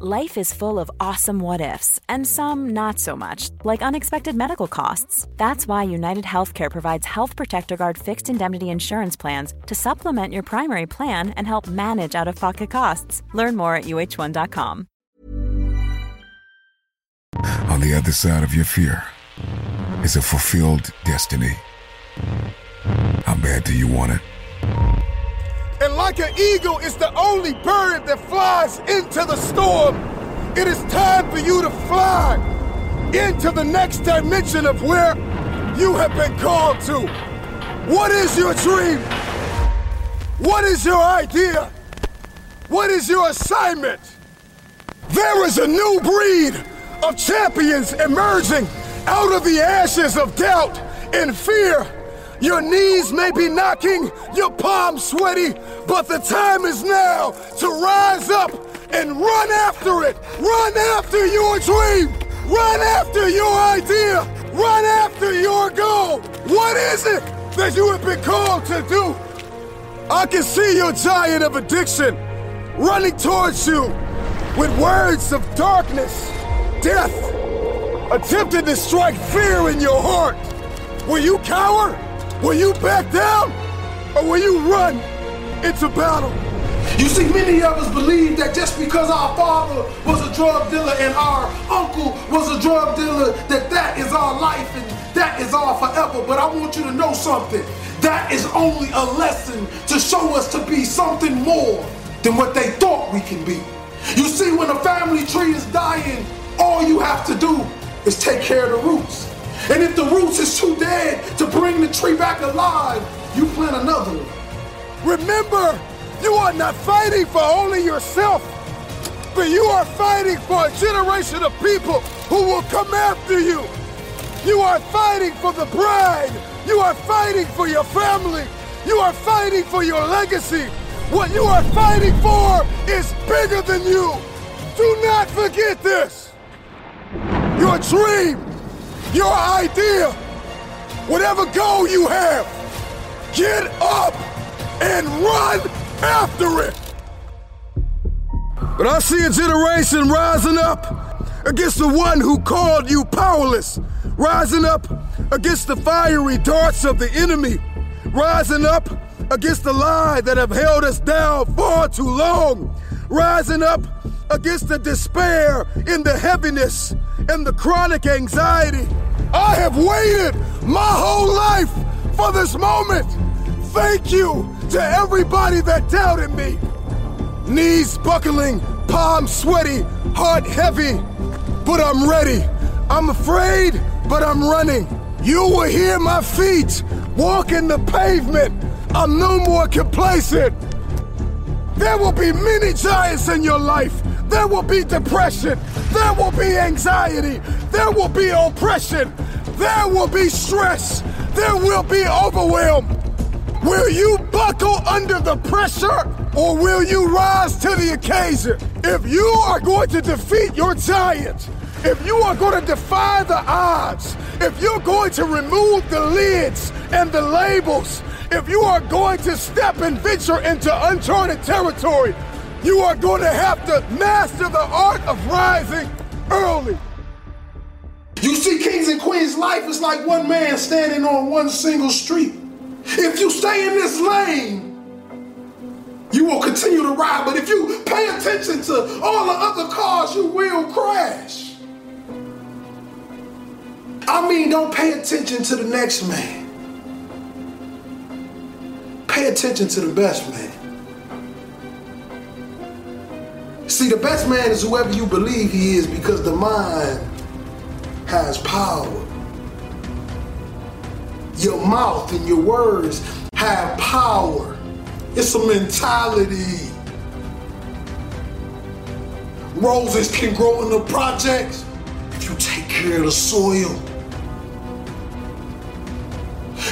Life is full of awesome what ifs, and some not so much, like unexpected medical costs. That's why United Healthcare provides Health Protector Guard fixed indemnity insurance plans to supplement your primary plan and help manage out of pocket costs. Learn more at uh1.com. On the other side of your fear is a fulfilled destiny. How bad do you want it? Like an eagle is the only bird that flies into the storm, it is time for you to fly into the next dimension of where you have been called to. What is your dream? What is your idea? What is your assignment? There is a new breed of champions emerging out of the ashes of doubt and fear your knees may be knocking, your palms sweaty, but the time is now to rise up and run after it. Run after your dream. Run after your idea. Run after your goal. What is it that you have been called to do? I can see your giant of addiction running towards you with words of darkness, death, attempting to strike fear in your heart. Will you cower? Will you back down or will you run into battle? You see, many of us believe that just because our father was a drug dealer and our uncle was a drug dealer, that that is our life and that is our forever. But I want you to know something. That is only a lesson to show us to be something more than what they thought we can be. You see, when a family tree is dying, all you have to do is take care of the roots. And if the roots is too dead to bring the tree back alive, you plant another one. Remember, you are not fighting for only yourself, but you are fighting for a generation of people who will come after you. You are fighting for the bride. You are fighting for your family. You are fighting for your legacy. What you are fighting for is bigger than you. Do not forget this. Your dream your idea, whatever goal you have, get up and run after it. But I see a generation rising up against the one who called you powerless, rising up against the fiery darts of the enemy, rising up against the lie that have held us down far too long, rising up against the despair in the heaviness and the chronic anxiety. I have waited my whole life for this moment. Thank you to everybody that doubted me. Knees buckling, palms sweaty, heart heavy, but I'm ready. I'm afraid, but I'm running. You will hear my feet walking the pavement. I'm no more complacent. There will be many giants in your life. There will be depression. There will be anxiety. There will be oppression. There will be stress. There will be overwhelm. Will you buckle under the pressure or will you rise to the occasion? If you are going to defeat your giant, if you are going to defy the odds, if you're going to remove the lids and the labels, if you are going to step and venture into uncharted territory, you are going to have to master the art of rising early. You see, kings and queens, life is like one man standing on one single street. If you stay in this lane, you will continue to ride. But if you pay attention to all the other cars, you will crash. I mean, don't pay attention to the next man. Pay attention to the best man. See, the best man is whoever you believe he is because the mind has power. Your mouth and your words have power. It's a mentality. Roses can grow in the projects if you take care of the soil.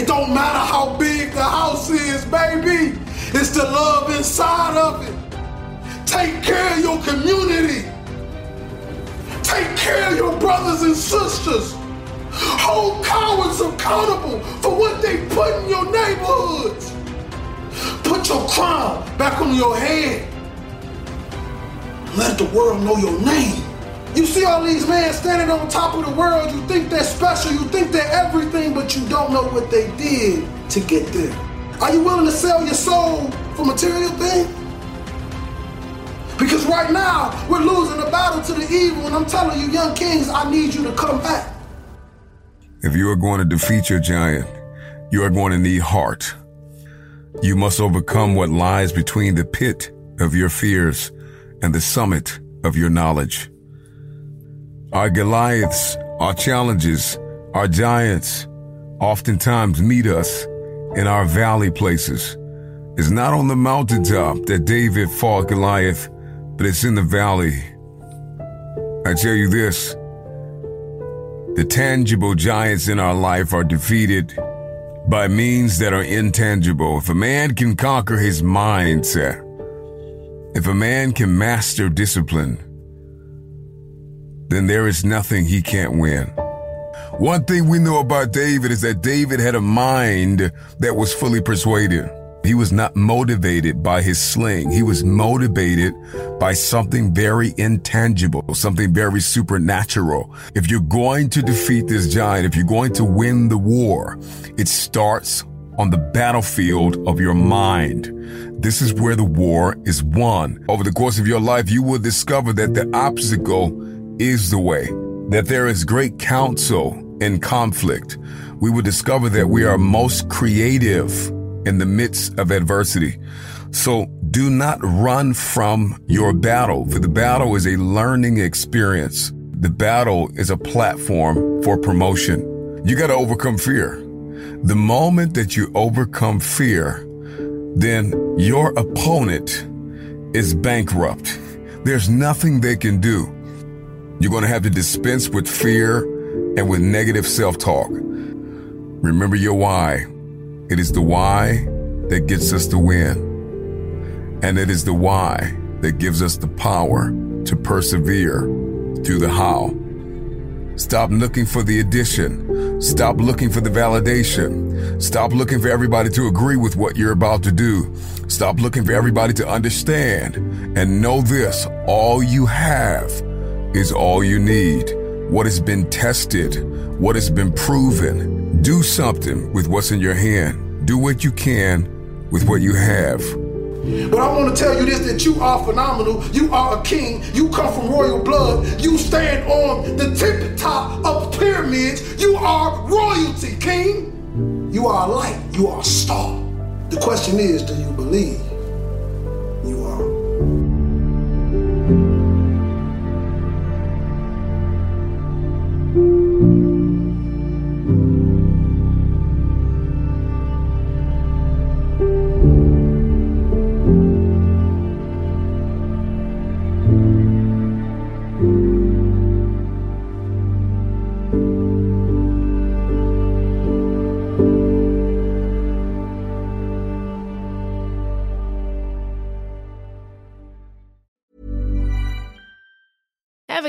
It don't matter how big the house is, baby. It's the love inside of it. Take care of your community. Take care of your brothers and sisters. Hold cowards accountable for what they put in your neighborhoods. Put your crown back on your head. Let the world know your name. You see all these men standing on top of the world, you think they're special, you think they're everything, but you don't know what they did to get there. Are you willing to sell your soul for material things? Because right now, we're losing the battle to the evil, and I'm telling you, young kings, I need you to come back. If you are going to defeat your giant, you are going to need heart. You must overcome what lies between the pit of your fears and the summit of your knowledge. Our Goliaths, our challenges, our giants oftentimes meet us in our valley places. It's not on the mountaintop that David fought Goliath, but it's in the valley. I tell you this the tangible giants in our life are defeated by means that are intangible. If a man can conquer his mindset, if a man can master discipline, then there is nothing he can't win. One thing we know about David is that David had a mind that was fully persuaded. He was not motivated by his sling. He was motivated by something very intangible, something very supernatural. If you're going to defeat this giant, if you're going to win the war, it starts on the battlefield of your mind. This is where the war is won. Over the course of your life, you will discover that the obstacle is the way, that there is great counsel in conflict. We will discover that we are most creative in the midst of adversity. So do not run from your battle, for the battle is a learning experience. The battle is a platform for promotion. You got to overcome fear. The moment that you overcome fear, then your opponent is bankrupt. There's nothing they can do. You're going to have to dispense with fear and with negative self talk. Remember your why. It is the why that gets us the win. And it is the why that gives us the power to persevere through the how. Stop looking for the addition. Stop looking for the validation. Stop looking for everybody to agree with what you're about to do. Stop looking for everybody to understand. And know this all you have is all you need. What has been tested, what has been proven. Do something with what's in your hand. Do what you can with what you have. But I want to tell you this that you are phenomenal. You are a king. You come from royal blood. You stand on the tip top of pyramids. You are royalty, king. You are a light. You are a star. The question is do you believe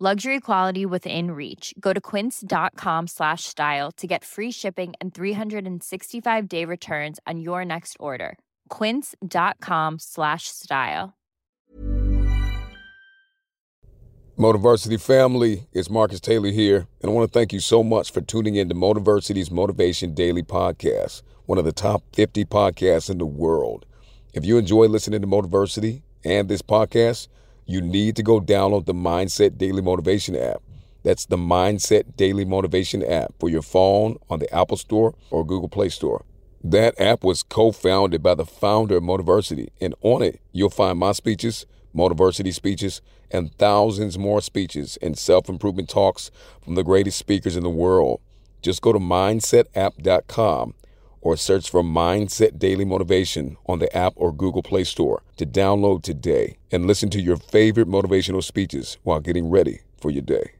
Luxury quality within reach. Go to quince.com slash style to get free shipping and 365 day returns on your next order. Quince.com slash style. Motiversity family, it's Marcus Taylor here, and I want to thank you so much for tuning in to Motiversity's Motivation Daily Podcast, one of the top 50 podcasts in the world. If you enjoy listening to Motiversity and this podcast, you need to go download the Mindset Daily Motivation app. That's the Mindset Daily Motivation app for your phone on the Apple Store or Google Play Store. That app was co founded by the founder of Motiversity, and on it, you'll find my speeches, Motiversity speeches, and thousands more speeches and self improvement talks from the greatest speakers in the world. Just go to mindsetapp.com or search for Mindset Daily Motivation on the app or Google Play Store to download today and listen to your favorite motivational speeches while getting ready for your day.